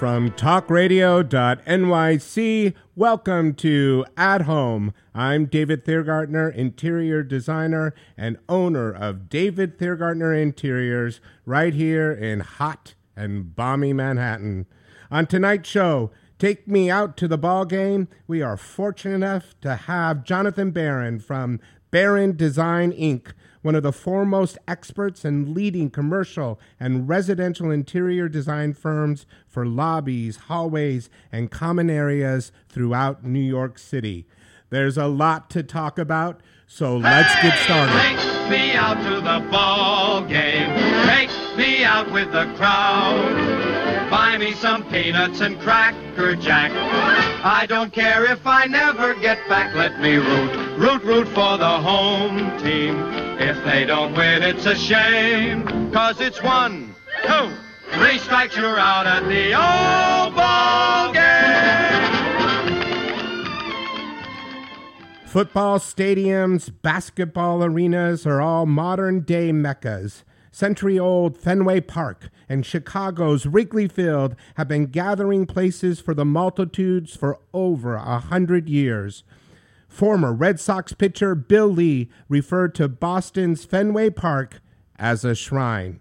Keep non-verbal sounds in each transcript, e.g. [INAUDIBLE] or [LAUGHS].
From talkradio.nyc, welcome to At Home. I'm David Thiergartner, interior designer and owner of David Thiergartner Interiors, right here in hot and balmy Manhattan. On tonight's show, Take Me Out to the Ball Game, we are fortunate enough to have Jonathan Barron from Barron Design Inc., one of the foremost experts and leading commercial and residential interior design firms for lobbies, hallways, and common areas throughout New York City. There's a lot to talk about, so let's get started. Take me out to the ball game. Take me out with the crowd. Me some peanuts and cracker jack. I don't care if I never get back. Let me root, root, root for the home team. If they don't win, it's a shame. Cause it's one, two, three strikes, you're out at the old ball game. Football stadiums, basketball arenas are all modern day meccas. Century old Fenway Park and Chicago's Wrigley Field have been gathering places for the multitudes for over a hundred years. Former Red Sox pitcher Bill Lee referred to Boston's Fenway Park as a shrine.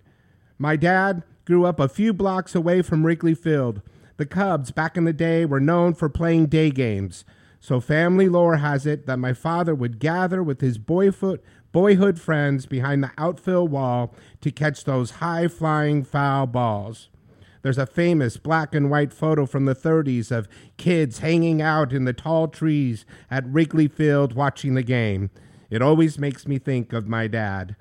My dad grew up a few blocks away from Wrigley Field. The Cubs back in the day were known for playing day games. So family lore has it that my father would gather with his boyhood, boyhood friends behind the outfield wall to catch those high flying foul balls. There's a famous black and white photo from the 30s of kids hanging out in the tall trees at Wrigley Field watching the game. It always makes me think of my dad.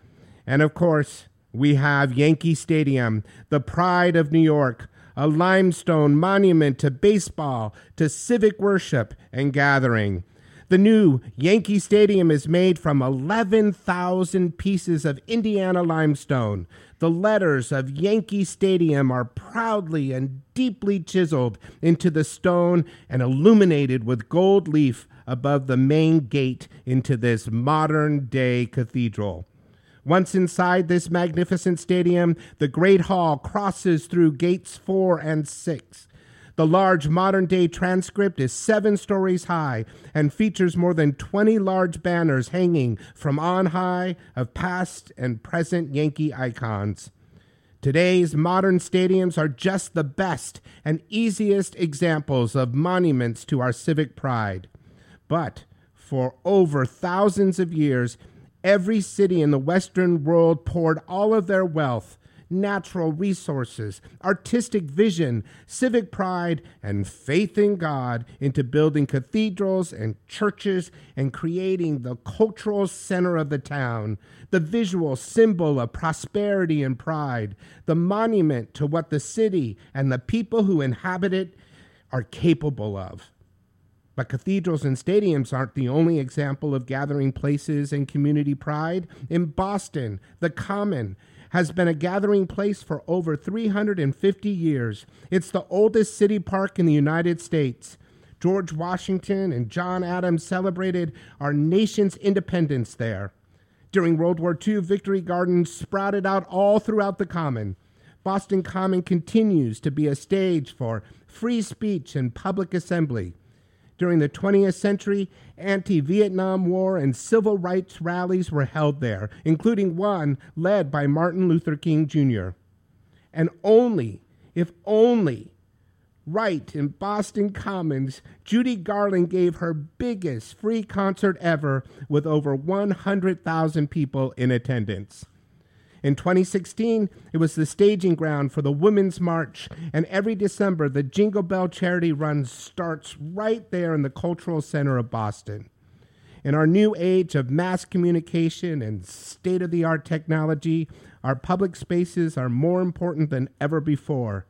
And of course, we have Yankee Stadium, the pride of New York, a limestone monument to baseball, to civic worship and gathering. The new Yankee Stadium is made from 11,000 pieces of Indiana limestone. The letters of Yankee Stadium are proudly and deeply chiseled into the stone and illuminated with gold leaf above the main gate into this modern day cathedral. Once inside this magnificent stadium, the Great Hall crosses through gates four and six. The large modern day transept is seven stories high and features more than 20 large banners hanging from on high of past and present Yankee icons. Today's modern stadiums are just the best and easiest examples of monuments to our civic pride. But for over thousands of years, Every city in the Western world poured all of their wealth, natural resources, artistic vision, civic pride, and faith in God into building cathedrals and churches and creating the cultural center of the town, the visual symbol of prosperity and pride, the monument to what the city and the people who inhabit it are capable of. But cathedrals and stadiums aren't the only example of gathering places and community pride. In Boston, the Common has been a gathering place for over 350 years. It's the oldest city park in the United States. George Washington and John Adams celebrated our nation's independence there. During World War II, Victory Gardens sprouted out all throughout the Common. Boston Common continues to be a stage for free speech and public assembly. During the 20th century, anti Vietnam War and civil rights rallies were held there, including one led by Martin Luther King Jr. And only, if only, right in Boston Commons, Judy Garland gave her biggest free concert ever with over 100,000 people in attendance. In 2016, it was the staging ground for the Women's March, and every December, the Jingle Bell Charity Run starts right there in the cultural center of Boston. In our new age of mass communication and state of the art technology, our public spaces are more important than ever before.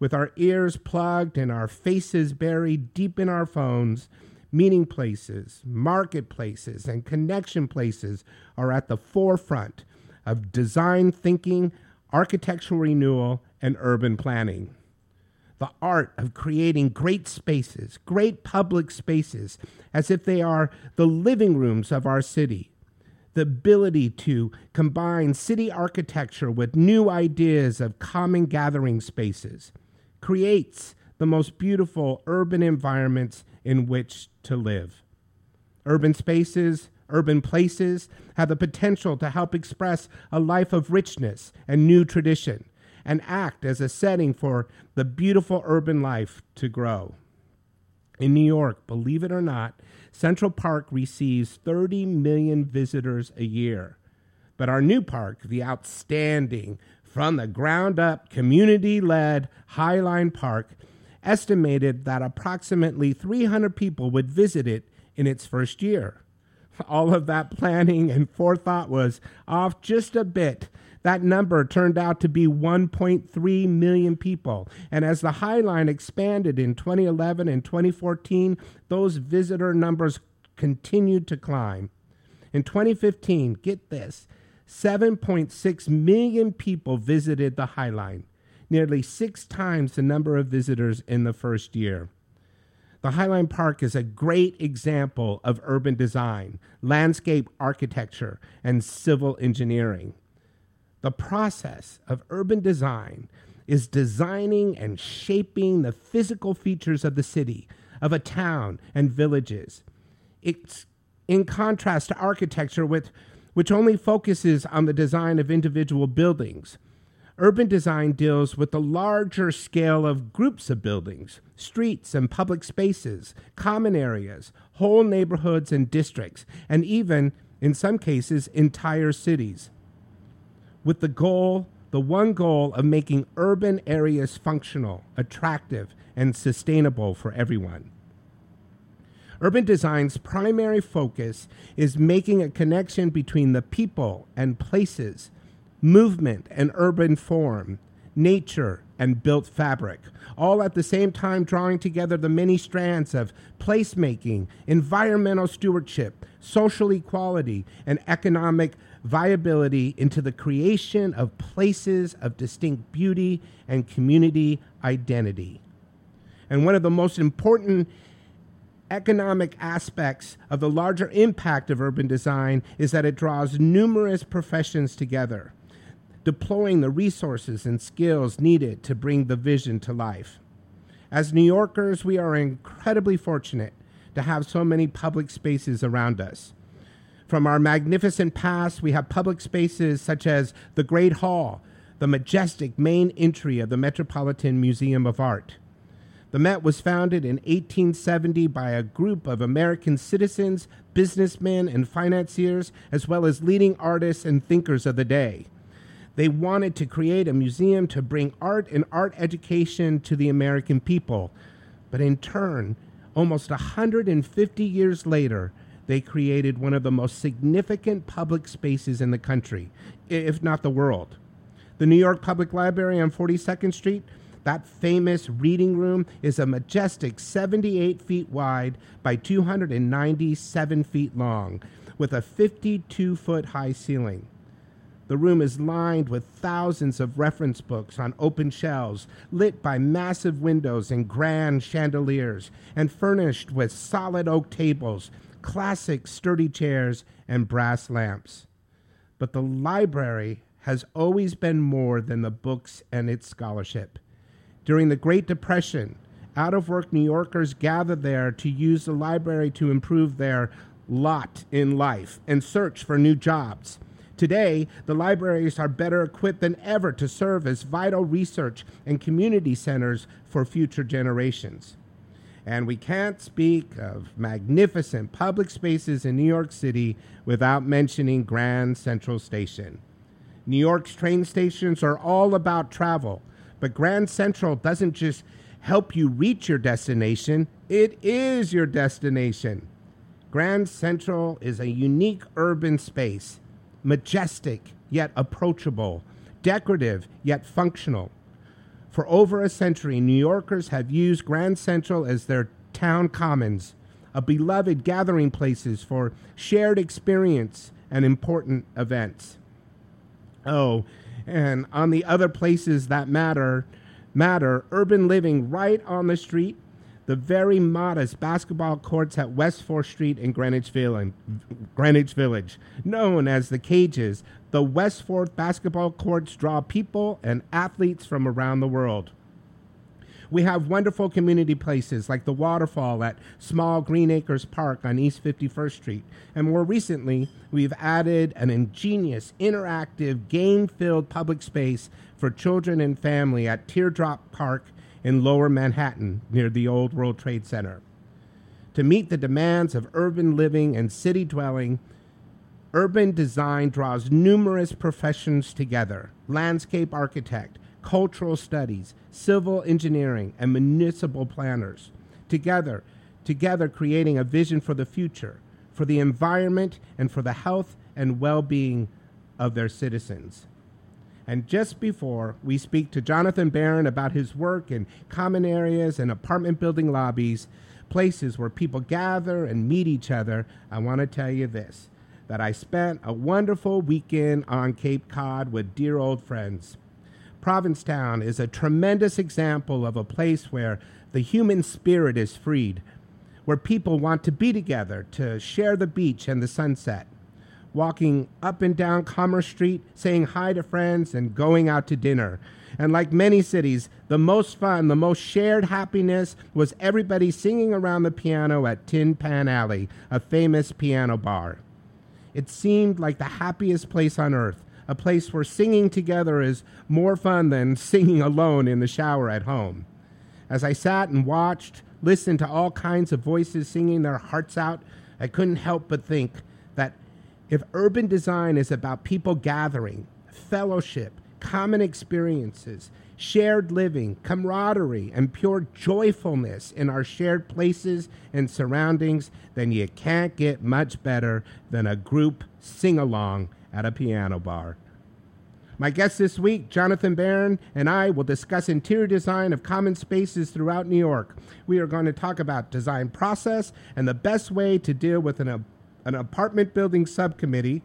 With our ears plugged and our faces buried deep in our phones, meeting places, marketplaces, and connection places are at the forefront of design thinking, architectural renewal, and urban planning. The art of creating great spaces, great public spaces, as if they are the living rooms of our city. The ability to combine city architecture with new ideas of common gathering spaces creates the most beautiful urban environments in which to live. Urban spaces, urban places have the potential to help express a life of richness and new tradition and act as a setting for the beautiful urban life to grow. In New York, believe it or not, Central Park receives 30 million visitors a year. But our new park, the outstanding, from the ground up, community led Highline Park, estimated that approximately 300 people would visit it in its first year. All of that planning and forethought was off just a bit. That number turned out to be 1.3 million people. And as the High Line expanded in 2011 and 2014, those visitor numbers continued to climb. In 2015, get this 7.6 million people visited the High Line, nearly six times the number of visitors in the first year. The Highline Park is a great example of urban design, landscape architecture, and civil engineering. The process of urban design is designing and shaping the physical features of the city, of a town and villages. It's in contrast to architecture, with, which only focuses on the design of individual buildings. Urban design deals with the larger scale of groups of buildings, streets and public spaces, common areas, whole neighborhoods and districts, and even, in some cases, entire cities with the goal, the one goal of making urban areas functional, attractive, and sustainable for everyone. Urban design's primary focus is making a connection between the people and places, movement and urban form, nature and built fabric, all at the same time drawing together the many strands of placemaking, environmental stewardship, social equality, and economic viability into the creation of places of distinct beauty and community identity. And one of the most important economic aspects of the larger impact of urban design is that it draws numerous professions together, deploying the resources and skills needed to bring the vision to life. As New Yorkers, we are incredibly fortunate to have so many public spaces around us. From our magnificent past, we have public spaces such as the Great Hall, the majestic main entry of the Metropolitan Museum of Art. The Met was founded in 1870 by a group of American citizens, businessmen, and financiers, as well as leading artists and thinkers of the day. They wanted to create a museum to bring art and art education to the American people. But in turn, almost 150 years later, they created one of the most significant public spaces in the country, if not the world. The New York Public Library on 42nd Street, that famous reading room, is a majestic 78 feet wide by 297 feet long, with a 52 foot high ceiling. The room is lined with thousands of reference books on open shelves, lit by massive windows and grand chandeliers, and furnished with solid oak tables classic sturdy chairs, and brass lamps. But the library has always been more than the books and its scholarship. During the Great Depression, out of work New Yorkers gathered there to use the library to improve their lot in life and search for new jobs. Today, the libraries are better equipped than ever to serve as vital research and community centers for future generations. And we can't speak of magnificent public spaces in New York City without mentioning Grand Central Station. New York's train stations are all about travel, but Grand Central doesn't just help you reach your destination, it is your destination. Grand Central is a unique urban space, majestic yet approachable, decorative yet functional. For over a century, New Yorkers have used Grand Central as their town commons, a beloved gathering places for shared experience and important events. Oh, and on the other places that matter, matter, urban living right on the street, the very modest basketball courts at West 4th Street in Greenwich Village, Greenwich Village, known as the Cages, the West 4th basketball courts draw people and athletes from around the world. We have wonderful community places like the waterfall at Small Green Acres Park on East 51st Street. And more recently, we've added an ingenious, interactive, game filled public space for children and family at Teardrop Park in lower Manhattan near the old World Trade Center. To meet the demands of urban living and city dwelling, urban design draws numerous professions together landscape architect, cultural studies, civil engineering, and municipal planners. Together, together creating a vision for the future, for the environment, and for the health and well being of their citizens. And just before we speak to Jonathan Barron about his work in common areas and apartment building lobbies, places where people gather and meet each other, I want to tell you this that I spent a wonderful weekend on Cape Cod with dear old friends. Provincetown is a tremendous example of a place where the human spirit is freed, where people want to be together to share the beach and the sunset, walking up and down Commerce Street, saying hi to friends, and going out to dinner. And like many cities, the most fun, the most shared happiness was everybody singing around the piano at Tin Pan Alley, a famous piano bar. It seemed like the happiest place on earth, a place where singing together is more fun than singing alone in the shower at home. As I sat and watched, listened to all kinds of voices singing their hearts out, I couldn't help but think that if urban design is about people gathering, fellowship, common experiences, shared living, camaraderie, and pure joyfulness in our shared places and surroundings, then you can't get much better than a group sing along at a piano bar. My guest this week, Jonathan Barron, and I will discuss interior design of common spaces throughout New York. We are going to talk about design process and the best way to deal with an, an apartment building subcommittee,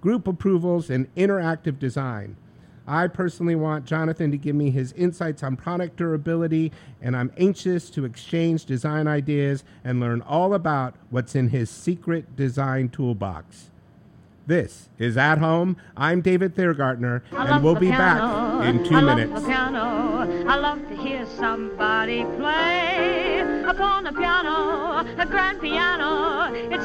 group approvals, and interactive design. I personally want Jonathan to give me his insights on product durability, and I'm anxious to exchange design ideas and learn all about what's in his secret design toolbox. This is At Home. I'm David Thiergartner, and we'll be piano. back in two I minutes. Piano. I love to hear somebody play upon a piano, a grand piano. It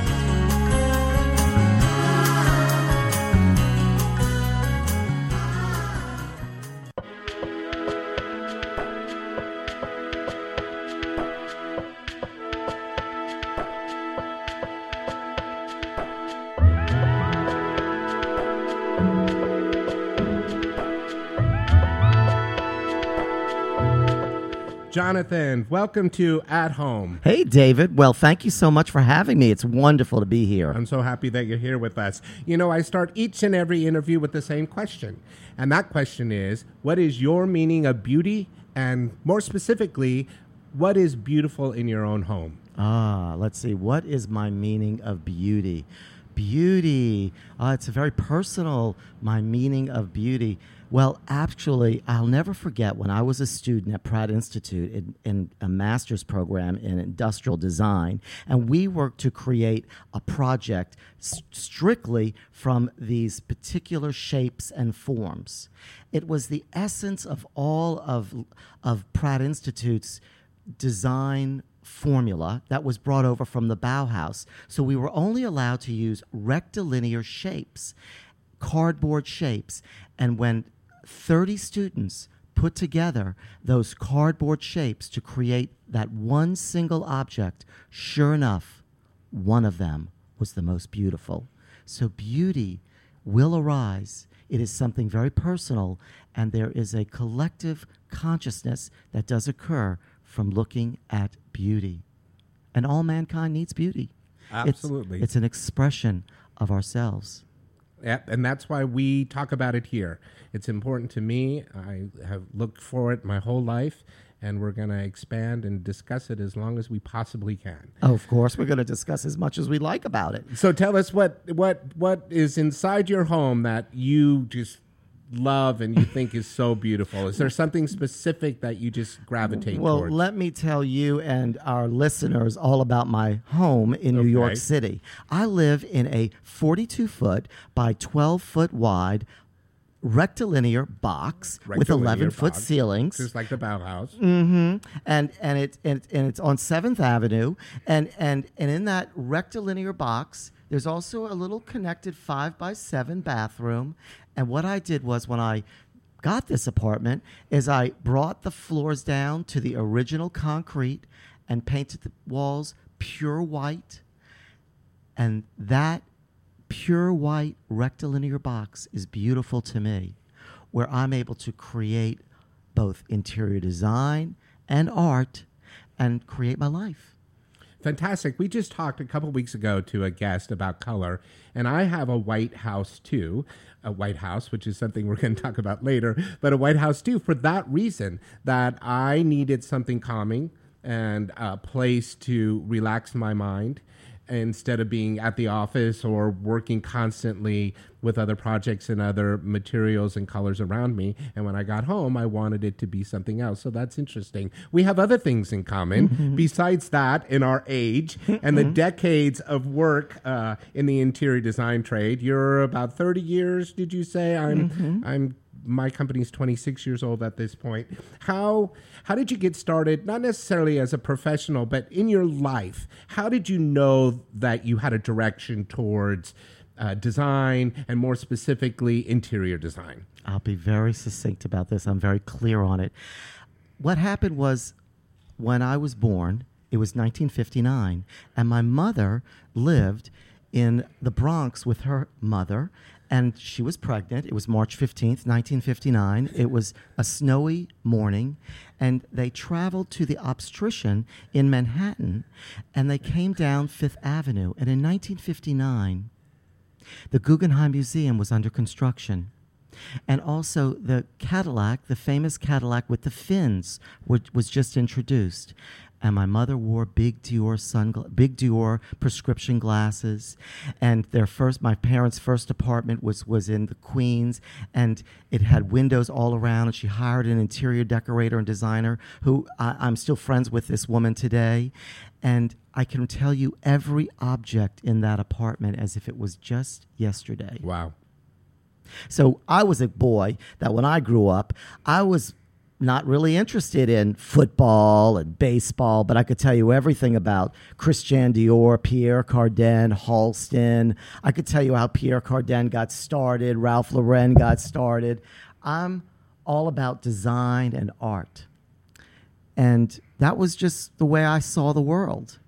Jonathan, welcome to At Home. Hey, David. Well, thank you so much for having me. It's wonderful to be here. I'm so happy that you're here with us. You know, I start each and every interview with the same question. And that question is what is your meaning of beauty? And more specifically, what is beautiful in your own home? Ah, let's see. What is my meaning of beauty? Beauty. Uh, it's a very personal, my meaning of beauty. Well, actually, I'll never forget when I was a student at Pratt Institute in, in a master's program in industrial design, and we worked to create a project strictly from these particular shapes and forms. It was the essence of all of, of Pratt Institute's design formula that was brought over from the Bauhaus. So we were only allowed to use rectilinear shapes, cardboard shapes. And when 30 students put together those cardboard shapes to create that one single object, sure enough, one of them was the most beautiful. So beauty will arise. It is something very personal, and there is a collective consciousness that does occur from looking at beauty. And all mankind needs beauty. It's- Absolutely. It's, an expression of ourselves. Yep, and that's why we talk about it here. It's important to me. I have looked for it my whole life, and we're going to expand and discuss it as long as we possibly can. Oh, of course, we're going to discuss as much as we like about it. So tell us what what what is inside your home that you just love and you think is so beautiful. Is there something specific that you just gravitate Well, towards? let me tell you and our listeners all about my home in New York City. I live in a 42 foot by 12 foot wide rectilinear box with Rectilinear 11 foot ceilings. just like the Bauhaus. hmm And and it and, and it's on Seventh Avenue, and and and in that rectilinear box, there's also a little connected five by seven bathroom. And what I did was when I got this apartment, is I brought the floors down to the original concrete and painted the walls pure white, and that pure white rectilinear box is beautiful to me, where I'm able to create both interior design and art and create my life. Fantastic. We just talked a couple weeks ago to a guest about color, and I have a White House too. A White House, which is something we're going [LAUGHS] to talk about later, but a White House too for that reason that I needed something calming and a place to relax my mind instead of being at the office or working constantly with other projects and other materials and colors around me. And when I got home, I wanted it to be something else. So that's interesting. We have other things in common mm-hmm. besides that in our age and the mm-hmm. decades of work uh, in the interior design trade. You're about 30 years, did you say? I'm, mm-hmm. I'm my company's 26 years old at this point. How how did you get started? Not necessarily as a professional, but in your life. How did you know that you had a direction towards uh, design and more specifically interior design? I'll be very succinct about this. I'm very clear on it. What happened was when I was born, it was 1959, and my mother lived in the Bronx with her mother, and she was pregnant. It was March 15th, 1959. It was a snowy morning, and they traveled to the obstetrician in Manhattan, and they came down Fifth Avenue. And in 1959, the Guggenheim Museum was under construction. And also, the Cadillac, the famous Cadillac with the fins, was just introduced. And my mother wore big Dior sungla- big Dior prescription glasses. And their first, my parents' first apartment was was in the Queens, and it had windows all around. And she hired an interior decorator and designer who I, I'm still friends with this woman today. And I can tell you every object in that apartment as if it was just yesterday. Wow. So I was a boy that when I grew up, I was not really interested in football and baseball, but I could tell you everything about Christian Dior, Pierre Cardin, Halston. I could tell you how Pierre Cardin got started, Ralph Lauren got started. I'm all about design and art. And that was just the way I saw the world.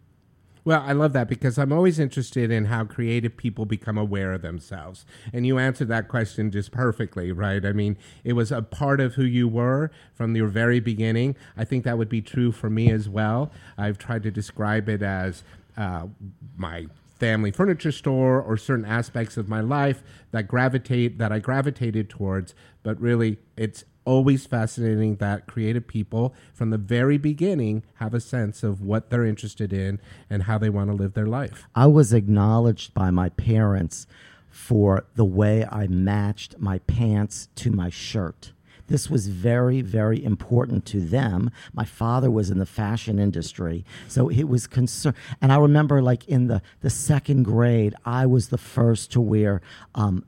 Well, I love that because I'm always interested in how creative people become aware of themselves. And you answered that question just perfectly, right? I mean, it was a part of who you were from your very beginning. I think that would be true for me as well. I've tried to describe it as uh, my family furniture store or certain aspects of my life that gravitate that I gravitated towards. But really, it's always fascinating that creative people from the very beginning have a sense of what they're interested in and how they want to live their life. I was acknowledged by my parents for the way I matched my pants to my shirt. This was very, very important to them. My father was in the fashion industry, so it was concern. And I remember, like in the the second grade, I was the first to wear um,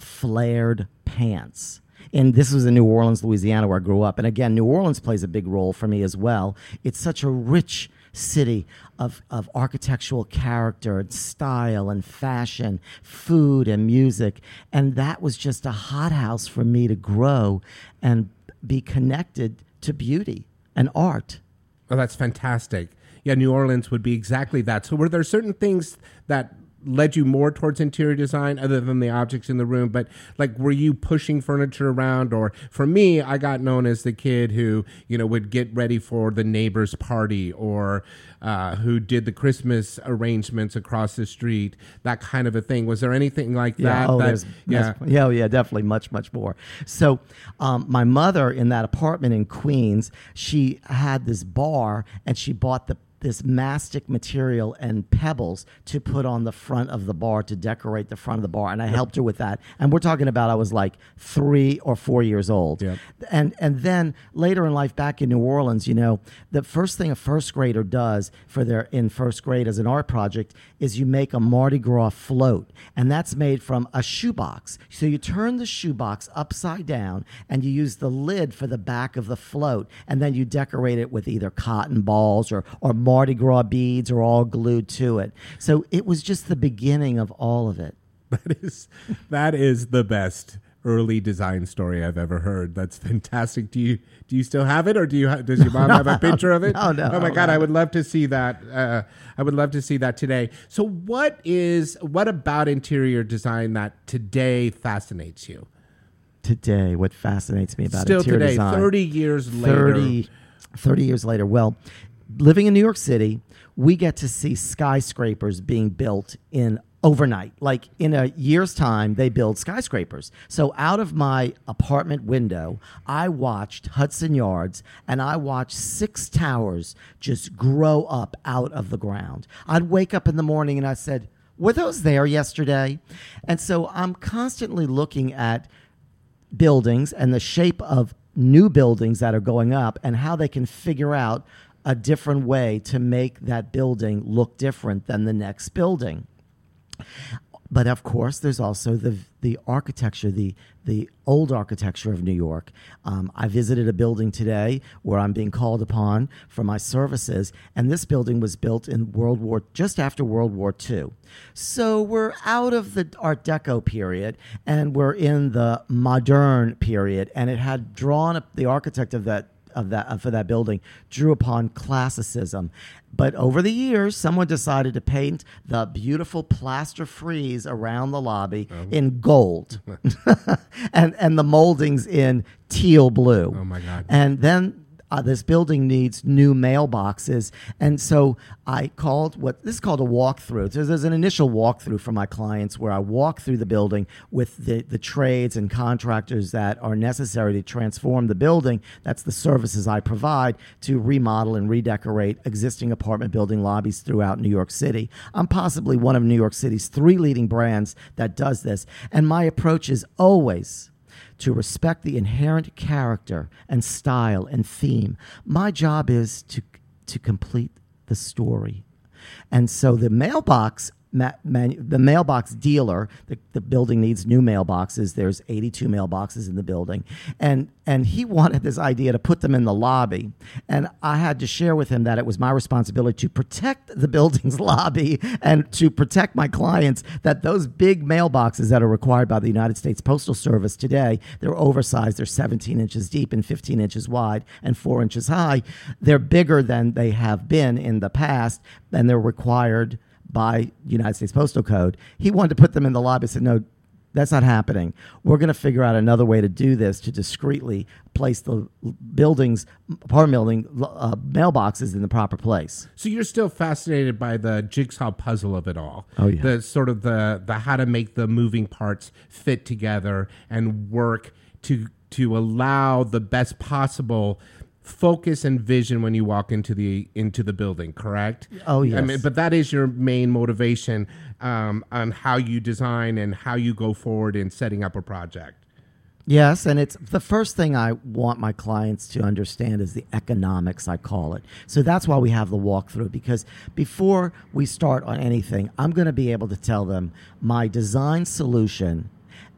flared pants. And this was in New Orleans, Louisiana, where I grew up. And again, New Orleans plays a big role for me as well. It's such a rich city of, of architectural character and style and fashion, food and music. And that was just a hothouse for me to grow and be connected to beauty and art. Oh, that's fantastic. Yeah, New Orleans would be exactly that. So, were there certain things that led you more towards interior design other than the objects in the room but like were you pushing furniture around? Or for me i got known as the kid who you know would get ready for the neighbor's party or uh, who did the christmas arrangements across the street that kind of a thing. Was there anything like Yeah, that, oh, that yeah. yeah, yeah, oh, yeah, definitely much, much more. So, um, my mother in that apartment in Queens, she had this bar, and she bought the this mastic material and pebbles to put on the front of the bar to decorate the front of the bar, and I helped her with that. And we're talking about I was like three or four years old, Yep. and and then later in life, back in New Orleans, you know, the first thing a first grader does for their in first grade as an art project is you make a Mardi Gras float, and that's made from a shoebox. So you turn the shoebox upside down, and you use the lid for the back of the float, and then you decorate it with either cotton balls or or Mardi Gras beads, are all glued to it. So it was just the beginning of all of it. that is that is the best early design story I've ever heard. That's fantastic. Do you do you still have it, or do you ha- does your mom [LAUGHS] have a picture of it? No, no, Oh my god, I would love to see that. Uh, I would love to see that today. So, what is what about interior design that today fascinates you? Today, what fascinates me about Still interior today, design, thirty years later. 30, 30 years later. Well, living in New York City, we get to see skyscrapers being built in overnight. Like in a year's time, they build skyscrapers. So out of my apartment window, I watched Hudson Yards and I watched six towers just grow up out of the ground. I'd wake up in the morning and I said, were those there yesterday? And so I'm constantly looking at buildings and the shape of new buildings that are going up and how they can figure out a different way to make that building look different than the next building. But of course, there's also the the architecture, the the old architecture of New York. Um, I visited a building today where I'm being called upon for my services, and this building was built in World War just after World War II. So we're out of the Art Deco period, and we're in the modern period, and it had drawn up the architect of that of that of, for that building drew upon classicism. But over the years, someone decided to paint the beautiful plaster frieze around the lobby oh. in gold, [LAUGHS] [LAUGHS] and and the moldings in teal blue. Oh, my God. And then uh, this building needs new mailboxes, and so I called what this is called a walkthrough. So there's an initial walkthrough for my clients where I walk through the building with the, the trades and contractors that are necessary to transform the building. That's the services I provide to remodel and redecorate existing apartment building lobbies throughout New York City. I'm possibly one of New York City's three leading brands that does this, and my approach is always to respect the inherent character and style and theme. My job is to to complete the story. And so the mailbox ma- the mailbox dealer, the, the building needs new mailboxes. There's 82 mailboxes in the building. And and he wanted this idea to put them in the lobby. And I had to share with him that it was my responsibility to protect the building's [LAUGHS] lobby and to protect my clients that those big mailboxes that are required by the United States Postal Service today, they're oversized, they're 17 inches deep and 15 inches wide and 4 inches high. They're bigger than they have been in the past and they're required by United States Postal Code. He wanted to put them in the lobby. I said, no, That's not happening. We're going to figure out another way to do this to discreetly place the buildings, apartment building uh, mailboxes in the proper place. So you're still fascinated by the jigsaw puzzle of it all. Oh, yeah. The sort of the the how to make the moving parts fit together and work to to allow the best possible focus and vision when you walk into the into the building correct Oh, I yes. mean, but that is your main motivation um, on how you design and how you go forward in setting up a project Yes, and it's the first thing I want my clients to understand is the economics, I call it. So that's why we have the walkthrough because before we start on anything, I'm going to be able to tell them my design solution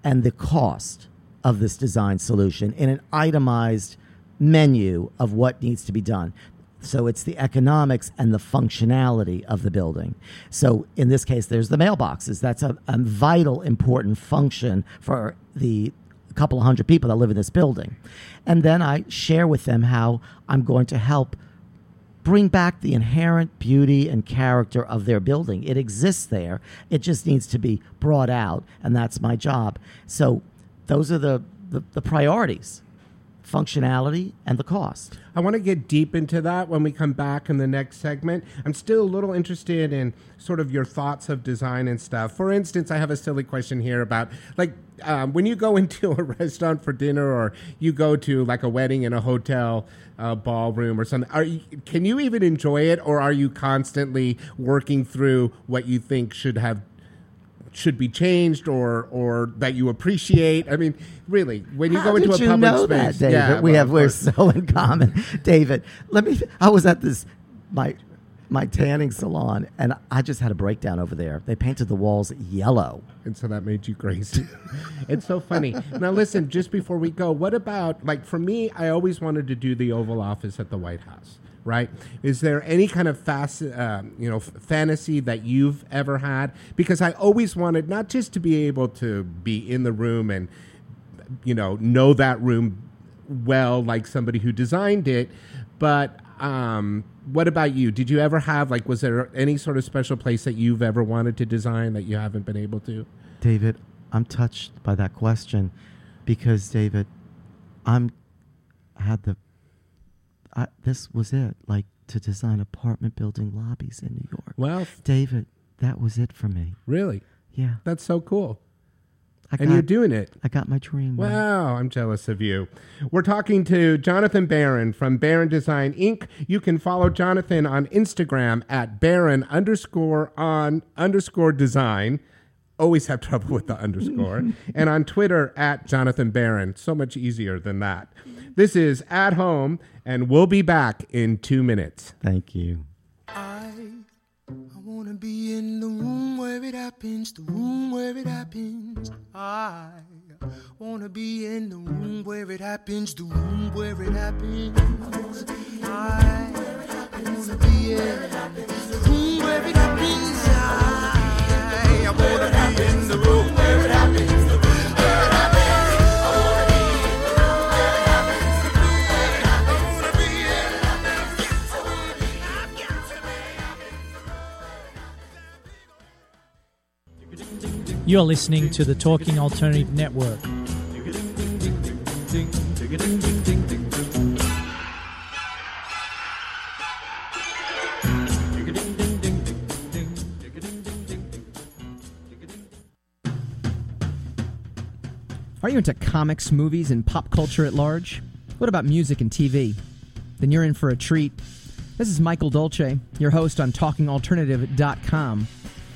and the cost of this design solution in an itemized menu of what needs to be done. So it's the economics and the functionality of the building. So in this case, there's the mailboxes. That's a, a vital, important function for the couple of hundred people that live in this building. And then I share with them how I'm going to help bring back the inherent beauty and character of their building. It exists there. It just needs to be brought out, and that's my job. So those are the, the, the priorities functionality and the cost. I want to get deep into that when we come back in the next segment. I'm still a little interested in sort of your thoughts of design and stuff. For instance, I have a silly question here about like um, when you go [LAUGHS] into a restaurant for dinner or you go to like a wedding in a hotel uh, ballroom or something. You, can you even enjoy it, or are you constantly working through what you think should have should be changed or or that you appreciate. I mean, really, when you How go into a you public know space, that, David? yeah, we well, have we're so in common, [LAUGHS] David. Let me. I was at this my my tanning salon, and I just had a breakdown over there. They painted the walls yellow. and so that made you crazy. [LAUGHS] it's so funny. Now, listen, just before we go, what about like for me? I always wanted to do the Oval Office at the White House. Right? Is there any kind of fast, um, you know, f- fantasy that you've ever had? Because I always wanted not just to be able to be in the room and, you know, know that room well, like somebody who designed it, but um, what about you? Did you ever have like, was there any sort of special place that you've ever wanted to design that you haven't been able to? David, I'm touched by that question because David, I'm I had the I, this was it, like to design apartment building lobbies in New York. Well, David, that was it for me. really, Yeah, that's so cool. I and you're doing it. I got my dream. Wow, I'm jealous of you. We're talking to Jonathan Barron from Barron Design Inc. You can follow Jonathan on Instagram at Barron underscore on underscore design. Always have trouble with the underscore. [LAUGHS] and on Twitter at Jonathan Barron. So much easier than that. This is At Home, and we'll be back in two minutes. Thank you. I, I wanna be in the room where it happens, the room where it happens. I wanna be in the room where it happens, the room where it happens. I wanna be in the room where it happens. I, I wanna be in the room where it happens. Be. You're listening to the Talking Alternative Network. Are you into comics, movies, and pop culture at large? What about music and TV? Then you're in for a treat. This is Michael Dolce, your host on TalkingAlternative.com.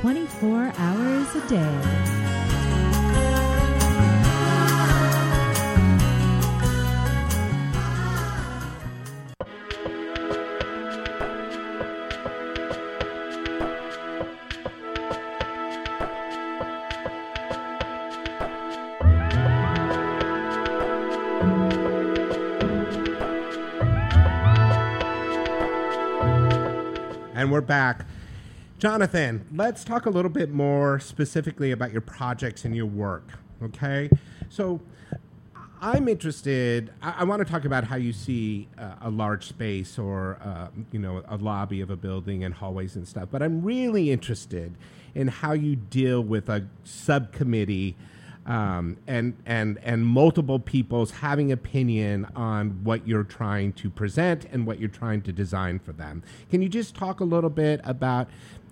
24 hours a day. And we're back. Jonathan, let's talk a little bit more specifically about your projects and your work. Okay. So I'm interested, I, I want to talk about how you see uh, a large space or, uh, you know, a lobby of a building and hallways and stuff. But I'm really interested in how you deal with a subcommittee um, and and and multiple people's having opinion on what you're trying to present and what you're trying to design for them. Can you just talk a little bit about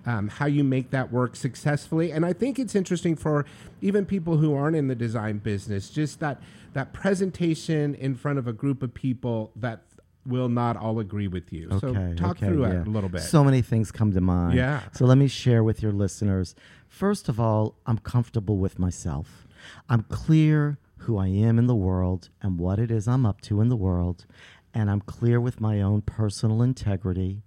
um, how you make that work successfully? And I think it's interesting for even people who aren't in the design business, just that that presentation in front of a group of people that will not all agree with you. so talk okay, through yeah. it a little bit. So many things come to mind. Yeah. So let me share with your listeners. First of all, I'm comfortable with myself. I'm clear who I am in the world and what it is I'm up to in the world. And I'm clear with my own personal integrity.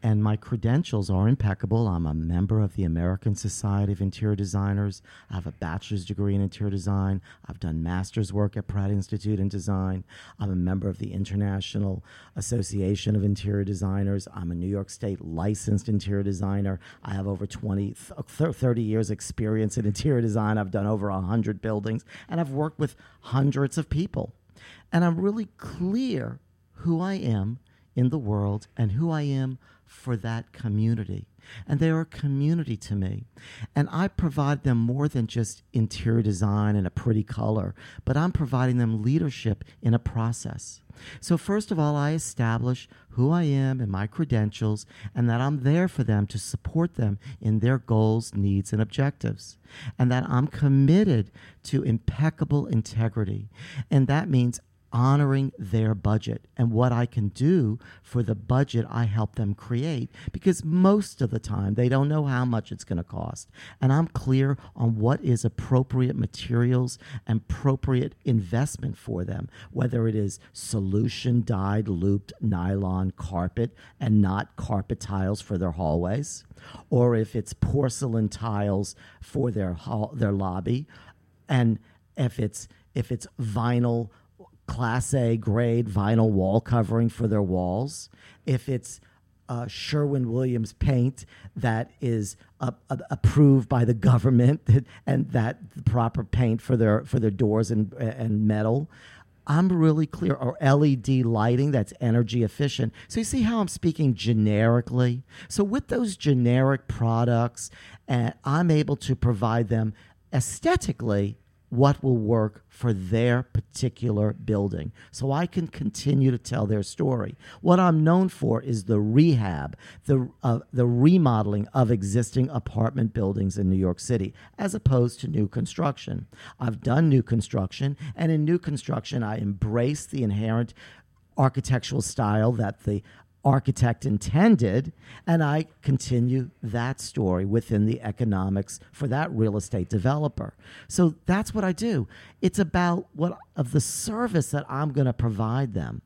And my credentials are impeccable. I'm a member of the American Society of Interior Designers. I have a bachelor's degree in interior design. I've done master's work at Pratt Institute in design. I'm a member of the International Association of Interior Designers. I'm a New York State licensed interior designer. I have over 20, th- 30 years experience in interior design. I've done over 100 buildings and I've worked with hundreds of people. And I'm really clear who I am in the world and who I am for that community. And they are a community to me. And I provide them more than just interior design and a pretty color, but I'm providing them leadership in a process. So, first of all, I establish who I am and my credentials, and that I'm there for them to support them in their goals, needs, and objectives. And that I'm committed to impeccable integrity. And that means honoring their budget and what I can do for the budget I help them create because most of the time they don't know how much it's going to cost. And I'm clear on what is appropriate materials and appropriate investment for them, whether it is solution dyed looped nylon carpet and not carpet tiles for their hallways, or if it's porcelain tiles for their hall, their lobby, and if it's if it's vinyl Class A grade vinyl wall covering for their walls, if it's uh, Sherwin Williams paint that is uh, uh, approved by the government [LAUGHS] and that the proper paint for their for their doors and and metal. I'm really clear, or LED lighting that's energy efficient. So you see how I'm speaking generically. So with those generic products, uh, I'm able to provide them aesthetically what will work for their particular building. So I can continue to tell their story. What I'm known for is the rehab, the, uh, the remodeling of existing apartment buildings in New York City, as opposed to new construction. I've done new construction, and in new construction, I embrace the inherent architectural style that the architect intended, and I continue that story within the economics for that real estate developer. So that's what I do. It's about what of the service that I'm going to provide them.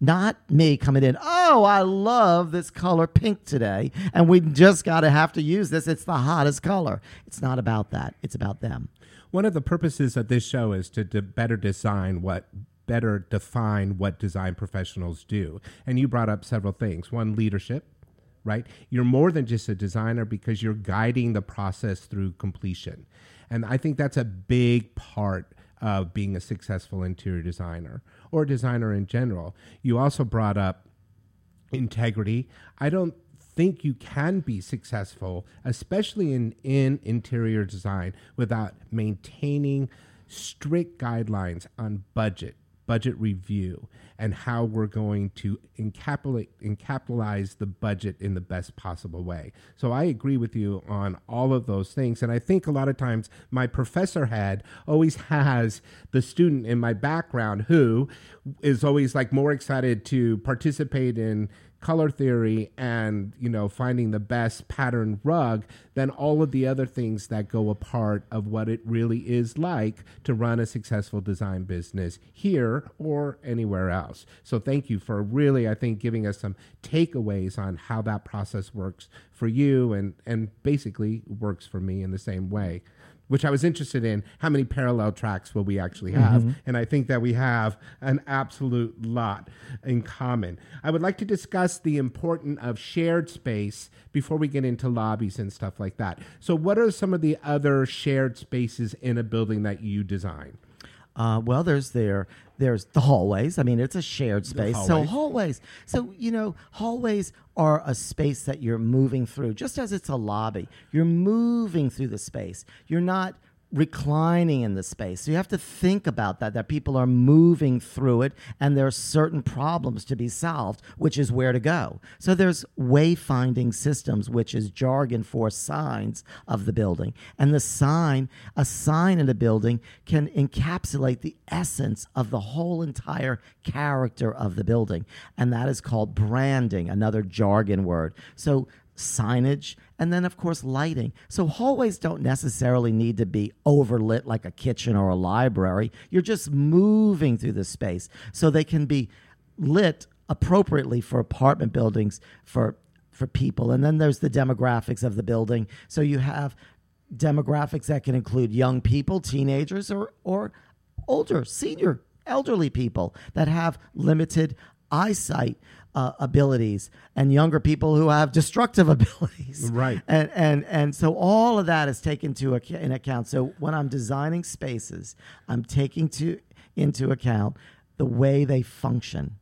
Not me coming in, oh, I love this color pink today, and we just got to have to use this. It's the hottest color. It's not about that, it's about them. One of the purposes of this show is to, to better design what better define what design professionals do. And you brought up several things. One, leadership, right? You're more than just a designer because you're guiding the process through completion. And I think that's a big part of being a successful interior designer or designer in general. You also brought up integrity. I don't think you can be successful, especially in, in interior design, without maintaining strict guidelines on budget budget review and how we're going to encapsulate encapsulize the budget in the best possible way. So I agree with you on all of those things and I think a lot of times my professor had always [LAUGHS] has the student in my background who is always like more excited to participate in color theory and you know finding the best pattern rug than all of the other things that go a part of what it really is like to run a successful design business here or anywhere else. So thank you for really i think giving us some takeaways on how that process works for you and and basically works for me in the same way which I was interested in. How many parallel tracks will we actually have? Mhm. And I think that we have an absolute lot in common. I would like to discuss the importance of shared space before we get into lobbies and stuff like that. So, what are some of the other shared spaces in a building that you design? Uh, well, there's there there's the hallways. I mean, it's a shared space. So hallways. hallways. So you know, hallways are a space that you're moving through, just as it's a lobby. You're moving through the space. You're not reclining in the space. So you have to think about that, that people are moving through it and there are certain problems to be solved, which is where to go. So there's wayfinding systems, which is jargon for signs of the building. And the sign, a sign in a building can encapsulate the essence of the whole entire character of the building. And that is called branding, another jargon word. So signage, and then, of course, lighting. So, hallways don't necessarily need to be overlit like a kitchen or a library. You're just moving through the space. So, they can be lit appropriately for apartment buildings for for people and then there's the demographics of the building so you have demographics that can include young people teenagers or or older senior elderly people that have limited eyesight uh, abilities and younger people who have destructive [LAUGHS] abilities Right. and and and so all of that is taken to ac- in account so when i'm designing spaces i'm taking to into account the way they function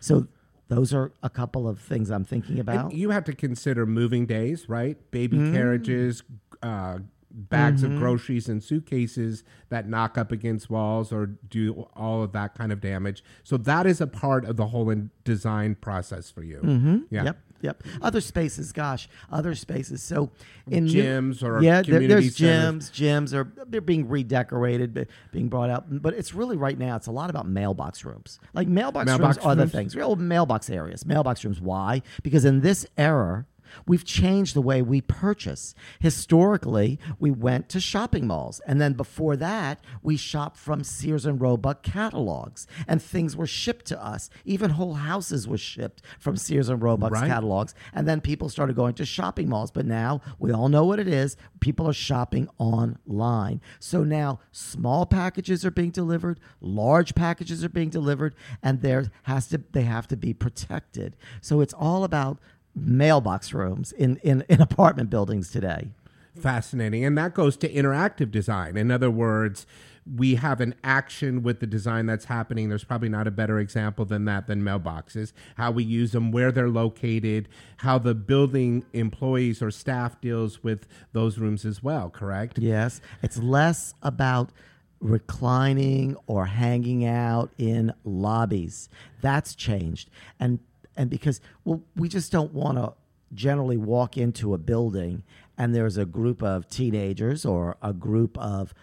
so those are a couple of things i'm thinking about And you have to consider moving days, right? Baby Mm. carriages, uh, bags Mhm. of groceries and suitcases that knock up against walls or do all of that kind of damage. So that is a part of the whole in- design process for you. Mm-hmm. Yeah. Yep. Yep. Other spaces, gosh, other spaces. So in Gyms or yeah, there- there's centers. gyms. Gyms are they're being redecorated, being brought out. But it's really right now. It's a lot about mailbox rooms. Like mailbox, Mailbox rooms are the things. Real mailbox areas. Mailbox rooms. Why? Because in this era. We've changed the way we purchase. Historically, we went to shopping malls. And then before that, we shopped from Sears and Roebuck catalogs. And things were shipped to us. Even whole houses were shipped from Sears and Roebuck's Right. catalogs. And then people started going to shopping malls. But now we all know what it is. People are shopping online. So now small packages are being delivered, large packages are being delivered, and there has to they have to be protected. So it's all about mailbox rooms in, in, in apartment buildings today. Fascinating. And that goes to interactive design. In other words, we have an action with the design that's happening. There's probably not a better example than that than mailboxes. How we use them, where they're located, how the building employees or staff deals with those rooms as well, correct? Yes. It's less about reclining or hanging out in lobbies. That's changed. And and because well we just don't want to generally walk into a building and there's a group of teenagers or a group of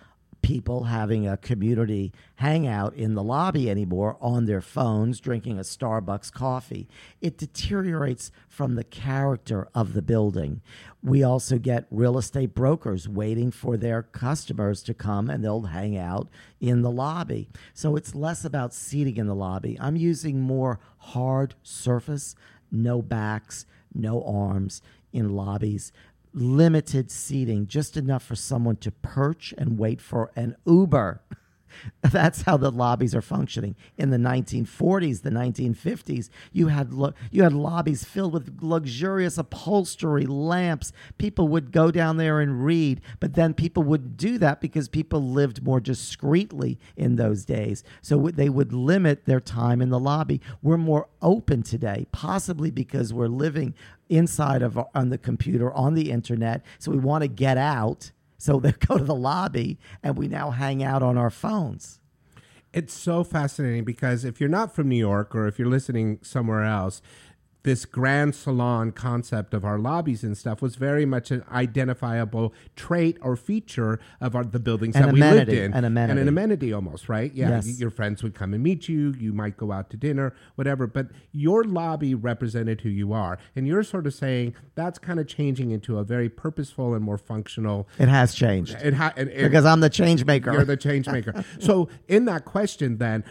people having a community hangout in the lobby anymore on their phones drinking a Starbucks coffee. It deteriorates from the character of the building. We also get real estate brokers waiting for their customers to come and they'll hang out in the lobby. So it's less about seating in the lobby. I'm using more hard surface, no backs, no arms in lobbies limited seating, just enough for someone to perch and wait for an Uber. [LAUGHS] [LAUGHS] That's how the lobbies are functioning. In the 1940s, the 1950s, you had lo- you had lobbies filled with luxurious upholstery, lamps. People would go down there and read, but then people would do that because people lived more discreetly in those days. So w- they would limit their time in the lobby. We're more open today, possibly because we're living inside of on the computer on the internet. So we want to get out. So they [LAUGHS] go to the lobby and we now hang out on our phones. It's so fascinating because if you're not from New York or if you're listening somewhere else, this grand salon concept of our lobbies and stuff was very much an identifiable trait or feature of our, the buildings An that we lived in. an amenity. And an amenity almost, right? Yeah. Yes. Your friends would come and meet you. You might go out to dinner, whatever. But your lobby represented who you are. And you're sort of saying that's kind of changing into a very purposeful and more functional. It has changed. It ha- and- and- because I'm the change maker. You're the change maker. [LAUGHS] so, in that question, then,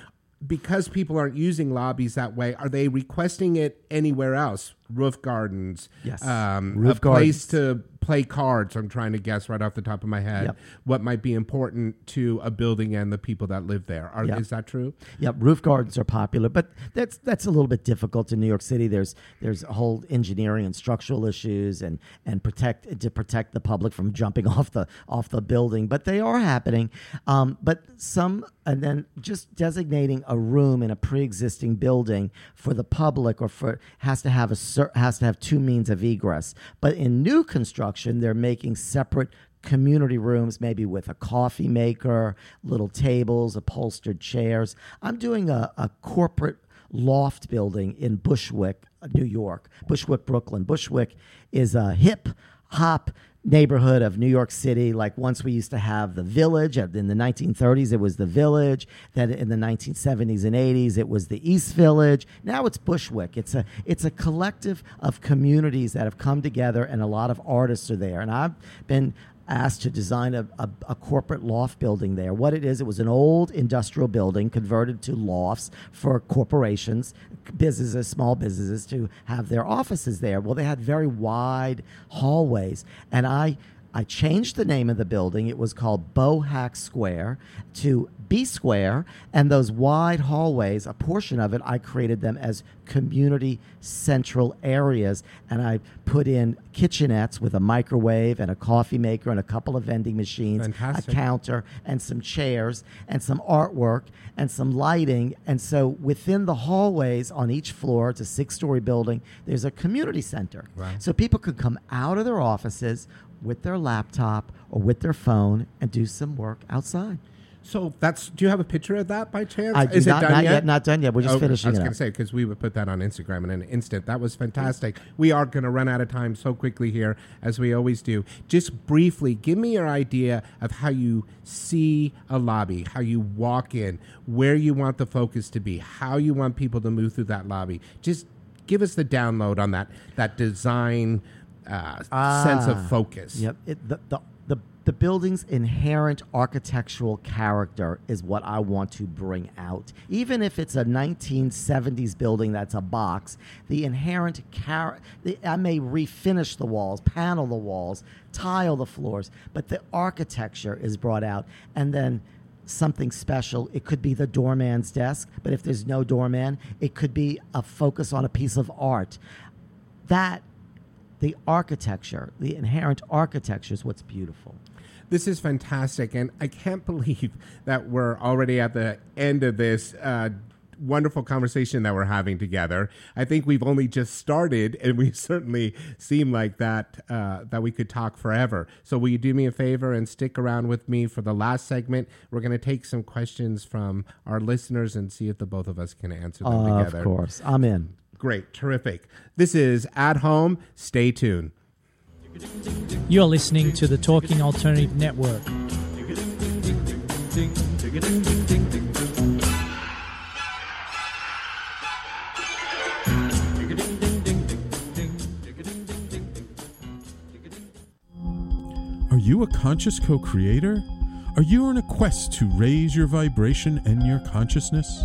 because people aren't using lobbies that way, are they requesting it anywhere else? Roof gardens, Yes. um, Roof a place to play cards. I'm trying to guess right off the top of my head Yep. what might be important to a building and the people that live there. Are, Yep. Is that true? Yep, roof gardens are popular, but that's that's a little bit difficult in New York City. There's there's a whole engineering and structural issues, and and protect to protect the public from jumping [LAUGHS] off the off the building. But they are happening. Um, but some and then just designating a room in a pre-existing building for the public or for has to have a has to have two means of egress. But in new construction, they're making separate community rooms, maybe with a coffee maker, little tables, upholstered chairs. I'm doing a, a corporate loft building in Bushwick, New York, Bushwick, Brooklyn. Bushwick is a hip hop neighborhood of New York City. Like once we used to have the village in the 1930s, it was the village. Then in the 1970s and 80s, it was the East Village. Now it's Bushwick. It's a it's a collective of communities that have come together, and a lot of artists are there. And I've been asked to design a, a, a corporate loft building there. What it is, it was an old industrial building converted to lofts for corporations, businesses, small businesses to have their offices there. Well, they had very wide hallways, and I. I changed the name of the building. It was called Bohack Square to B Square, and those wide hallways, a portion of it, I created them as community central areas, and I put in kitchenettes with a microwave and a coffee maker and a couple of vending machines, Fantastic. a counter, and some chairs, and some artwork, and some lighting. And so within the hallways on each floor, it's a six story building, there's a community center. Right. So people could come out of their offices with their laptop or with their phone and do some work outside. So that's. Do you have a picture of that by chance? I Is not- it done not yet? yet, not done yet. We're just Oh, finishing I was going to say because we would put that on Instagram in an instant. That was fantastic. We are going to run out of time so quickly here, as we always do. Just briefly, give me your idea of how you see a lobby, how you walk in, where you want the focus to be, how you want people to move through that lobby. Just give us the download on that that design uh, sense Ah, of focus. Yep. It, the, the, the, the building's inherent architectural character is what I want to bring out. Even if it's a 1970s building that's a box, the inherent character, I may refinish the walls, panel the walls, tile the floors, but the architecture is brought out. And then something special. It could be the doorman's desk, but if there's no doorman, it could be a focus on a piece of art. That the architecture, the inherent architecture is what's beautiful. This is fantastic, and I can't [LAUGHS] believe that we're already at the end of this uh, wonderful conversation that we're having together. I think we've only just started, and we [LAUGHS] certainly seem like that uh, that we could talk forever. So, will you do me a favor and stick around with me for the last segment? We're going to take some questions from our listeners and see if the both of us can answer them of together. Of course, I'm in. Great, terrific. This is at home. Stay tuned. You're listening to the Talking Alternative Network. Are you a conscious co creator? Are you on a quest to raise your vibration and your consciousness?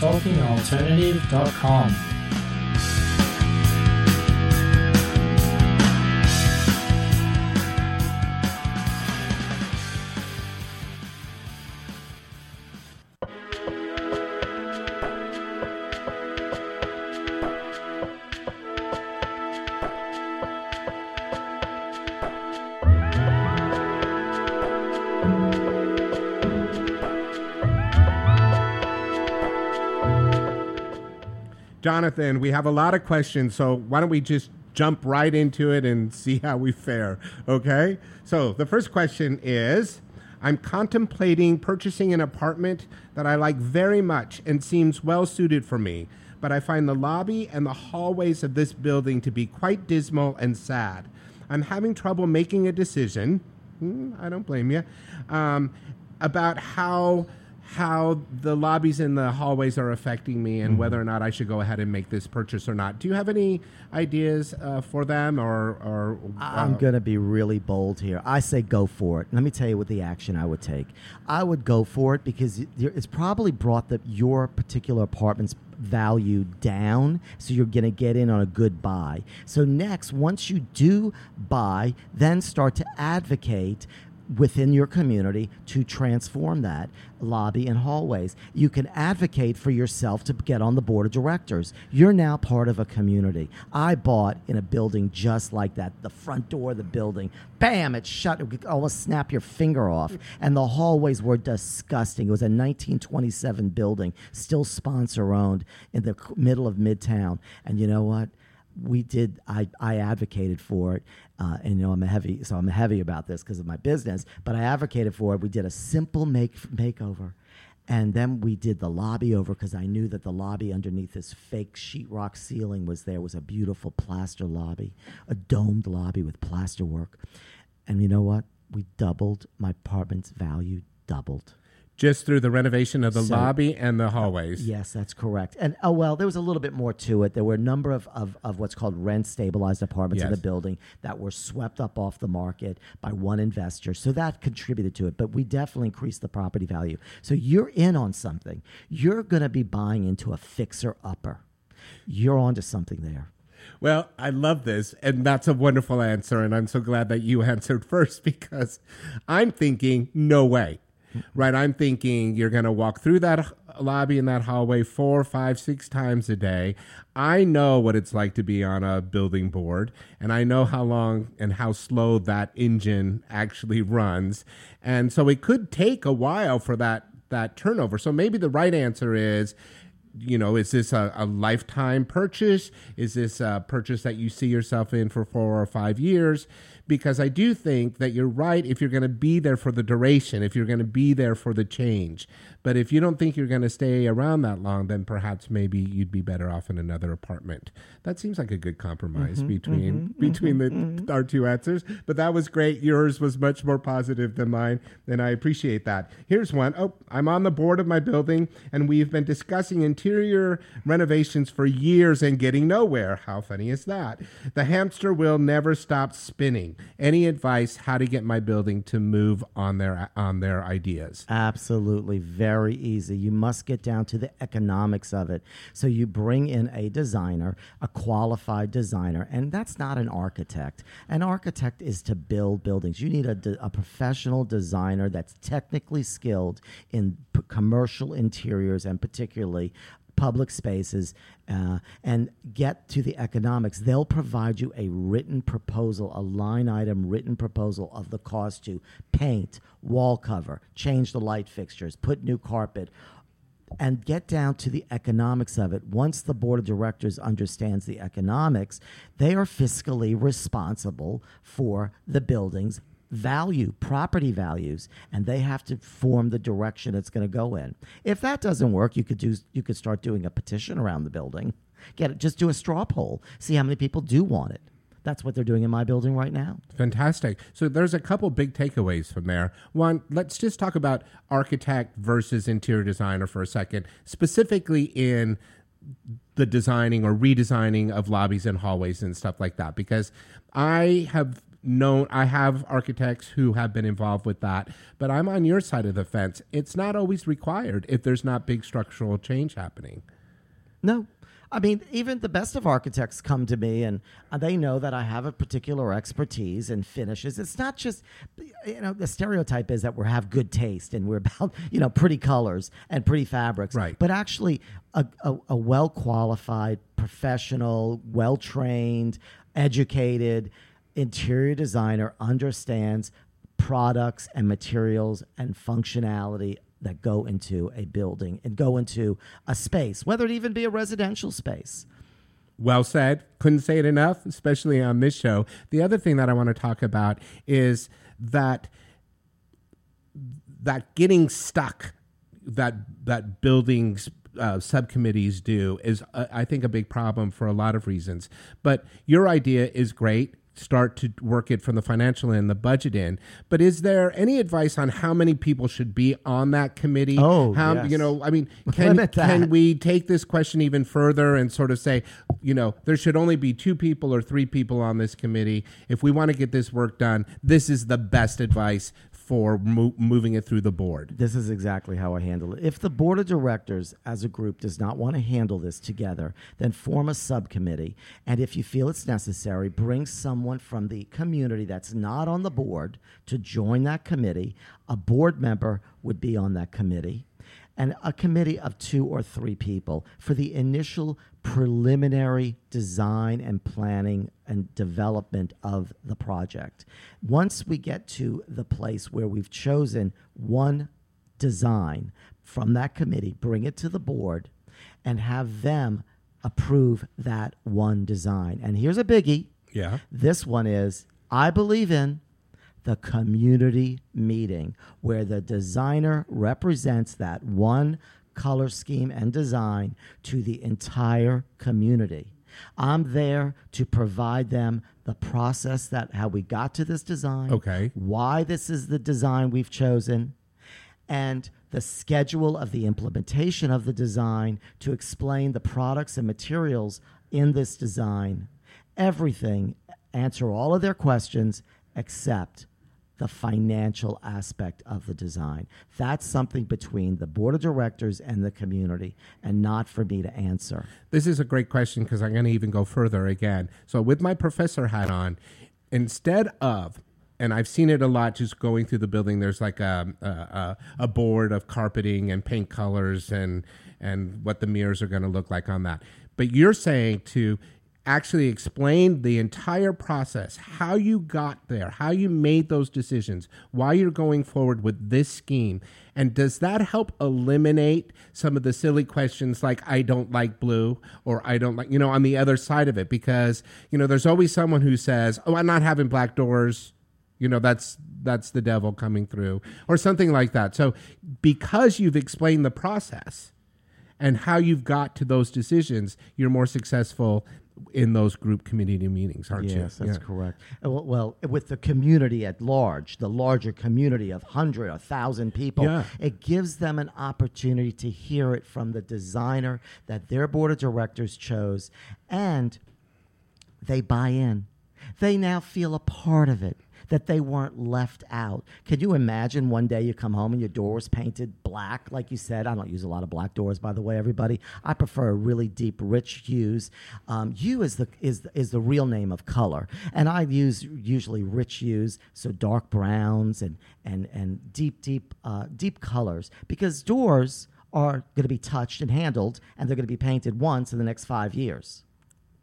TalkingAlternative.com. Jonathan, we have a lot of questions, so why don't we just jump right into it and see how we fare, okay? So, the first question is I'm contemplating purchasing an apartment that I like very much and seems well suited for me, but I find the lobby and the hallways of this building to be quite dismal and sad. I'm having trouble making a decision. Hmm, I don't blame you. Um, about how how the lobbies and the hallways are affecting me and Mhm. whether or not I should go ahead and make this purchase or not. Do you have any ideas uh, for them or or I'm uh, going to be really bold here. I say go for it. Let me tell you what the action I would take. I would go for it because it's probably brought the, your particular apartment's value down, so you're going to get in on a good buy. So next, once you do buy, then start to advocate within your community to transform that lobby and hallways. You can advocate for yourself to get on the board of directors. You're now part of a community. I bought in a building just like that. The front door of the building, bam, it shut. It could almost snap your finger off. And the hallways were disgusting. It was a 1927 building, still sponsor owned in the middle of Midtown. And you know what? we did I, I advocated for it uh, and you know i'm a heavy so i'm heavy about this because of my business but i advocated for it. We did a simple make makeover and then we did the lobby over because i knew that the lobby underneath this fake sheetrock ceiling was there was a beautiful plaster lobby a domed lobby with plaster work. And you know what? We doubled my apartment's value doubled just through the renovation of the So- lobby uh, and the hallways? Yes, that's correct. And oh well, there was a little bit more to it. There were a number of, of, of what's called rent stabilized apartments in the building that were swept up off the market by one investor. So that contributed to it. But we definitely increased the property value. So you're in on something. You're going to be buying into a fixer upper. You're onto something there. Well, I love this, and that's a wonderful answer, and I'm so glad that you [LAUGHS] answered first because I'm thinking, no way. Right, I'm thinking you're going to walk through that lobby in that hallway four, five, six times a day. I know what it's like to be on a building board, and I know how long and how slow that engine actually runs, and so it could take a while for that that turnover. So maybe the right answer is you know, is this a, a lifetime purchase? Is this a purchase that you see yourself in for four or five years? Because I do think that you're right if you're going to be there for the duration, if you're going to be there for the change. But if you don't think you're going to stay around that long, then perhaps maybe you'd be better off in another apartment. That seems like a good compromise Mhm, between mhm, between mhm, the our two answers. But that was great. Yours was much more positive than mine, and I appreciate that. Here's one. Oh, I'm on the board of my building, and we've been discussing interior renovations for years and getting nowhere. How funny is that? The hamster wheel never stops spinning. Any advice how to get my building to move on their on their ideas? Absolutely, very easy. You must get down to the economics of it. So you bring in a designer, a qualified designer, and that's not an architect. An architect is to build buildings. You need a, a professional designer that's technically skilled in p- commercial interiors and particularly public spaces uh, and get to the economics. They'll provide you a written proposal, a line item written proposal of the cost to paint, wall cover, change the light fixtures, put new carpet. And get down to the economics of it. Once the board of directors understands the economics, they are fiscally responsible for the building's value, property values, and they have to form the direction it's going to go in. If that doesn't work, you could do you could start doing a petition around the building. Get it, just do a straw poll. See how many people do want it. that's what they're doing in my building right now. Fantastic. So there's a couple big takeaways from there. One, let's just talk about architect versus interior designer for a second, specifically in the designing or redesigning of lobbies and hallways and stuff like that, because I have known I have architects who have been involved with that, but I'm on your side of the fence. It's not always required if there's not big structural change happening. No. I mean, even the best of architects come to me and uh, they know that I have a particular expertise in finishes. It's not just, you know, the stereotype is that we have good taste and we're [LAUGHS] about, you know, pretty colors and pretty fabrics. Right. But actually, a, a, a well qualified, professional, well trained, educated interior designer understands products and materials and functionality that go into a building and go into a space, whether it even be a residential space. Well said. Couldn't say it enough, especially on this show. The other thing that I want to talk about is that that getting stuck that that buildings uh, subcommittees do is uh, I think a big problem for a lot of reasons. But your idea is great start to work it from the financial end, the budget end. But is there any advice on how many people should be on that committee? Oh, how yes. you know? I mean, [LAUGHS] can can we take this question even further and sort of say, you know, there should only be two people or three people on this committee if we want to get this work done? This is the best advice for mo- moving it through the board. This is exactly how I handle it. If the board of directors as a group does not want to handle this together, then form a subcommittee. And if you feel it's necessary, bring someone from the community that's not on the board to join that committee. A board member would be on that committee. And a committee of two or three people for the initial preliminary design and planning and development of the project. Once we get to the place where we've chosen one design from that committee, bring it to the board, and have them approve that one design. And here's a biggie. Yeah. This one is I believe in the community meeting where the designer represents that one color scheme and design to the entire community. I'm there to provide them the process that how we got to this design, Okay. why this is the design we've chosen, and the schedule of the implementation of the design to explain the products and materials in this design. Everything, answer all of their questions except the financial aspect of the design. That's something between the board of directors and the community, and not for me to answer. This is a great question because I'm going to even go further again. So, with my professor hat on, instead of, and I've seen it a lot just going through the building, there's like a, a, a- a board of carpeting and paint colors and, and what the mirrors are going to look like on that. But you're saying to actually explain the entire process, how you got there, how you made those decisions, why you're going forward with this scheme. And does that help eliminate some of the silly questions like, I don't like blue or I don't like, you know, on the other side of it? Because, you know, there's always someone who says, oh, I'm not having black doors. You know, that's that's the devil coming through or something like that. So because you've explained the process and how you've got to those decisions, you're more successful in those group community meetings, aren't you? Yes, that's Yeah. correct. Uh, Well, well, with the community at large, the larger community of hundred, a thousand people, Yeah. it gives them an opportunity to hear it from the designer that their board of directors chose, and they buy in. They now feel a part of it. That they weren't left out. Can you imagine one day you come home and your door is painted black, like you said? I don't use a lot of black doors, by the way, everybody. I prefer really deep, rich hues. Um, hue is the is is the real name of color, and I use usually rich hues, so dark browns and and and deep, deep, uh, deep colors, because doors are going to be touched and handled, and they're going to be painted once in the next five years.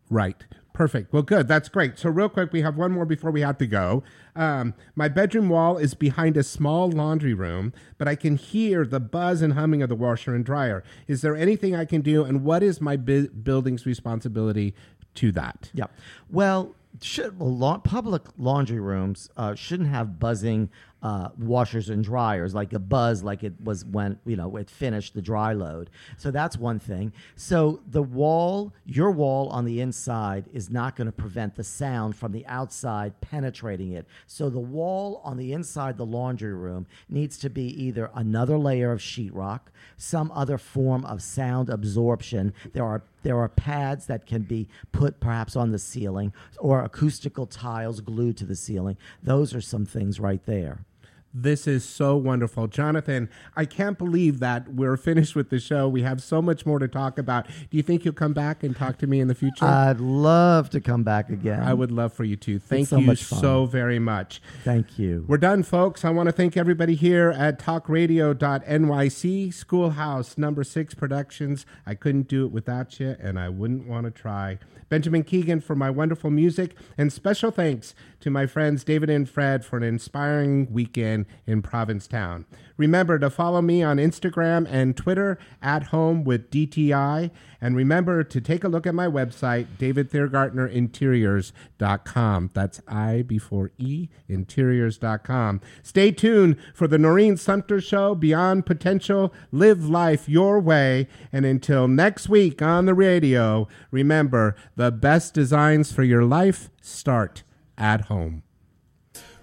Right. Perfect. Well, good. That's great. So, real quick, we have one more before we have to go. Um, my bedroom wall is behind a small laundry room, but I can hear the buzz and humming of the washer and dryer. Is there anything I can do, and what is my bu- building's responsibility to that? Yeah. Well, should, well, la- public laundry rooms uh, shouldn't have buzzing uh, washers and dryers, like a buzz, like it was when you know it finished the dry load. So that's one thing. So the wall, your wall on the inside, is not going to prevent the sound from the outside penetrating it. So the wall on the inside the laundry room needs to be either another layer of sheetrock, some other form of sound absorption. There are there are pads that can be put perhaps on the ceiling or acoustical tiles glued to the ceiling. Those are some things right there. This is so wonderful. Jonathan, I can't believe that we're finished with the show. We have so much more to talk about. Do you think you'll come back and talk to me in the future? I'd love to come back again. I would love for you to. Thank so you much fun. so very much. Thank you. We're done, folks. I want to thank everybody here at talkradio.nyc, Schoolhouse Number Six Productions. I couldn't do it without you, and I wouldn't want to try. Benjamin Keegan for my wonderful music, and special thanks to my friends David and Fred for an inspiring weekend in Provincetown. Remember to follow me on Instagram and Twitter at home with DTI. And remember to take a look at my website, davidthiergartnerinteriors.com. That's I before E, interiors.com. Stay tuned for the Noreen Sumter Show, Beyond Potential, Live Life Your Way. And until next week on the radio, remember the best designs for your life start at home.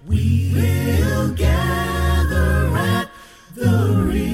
We will gather at the river.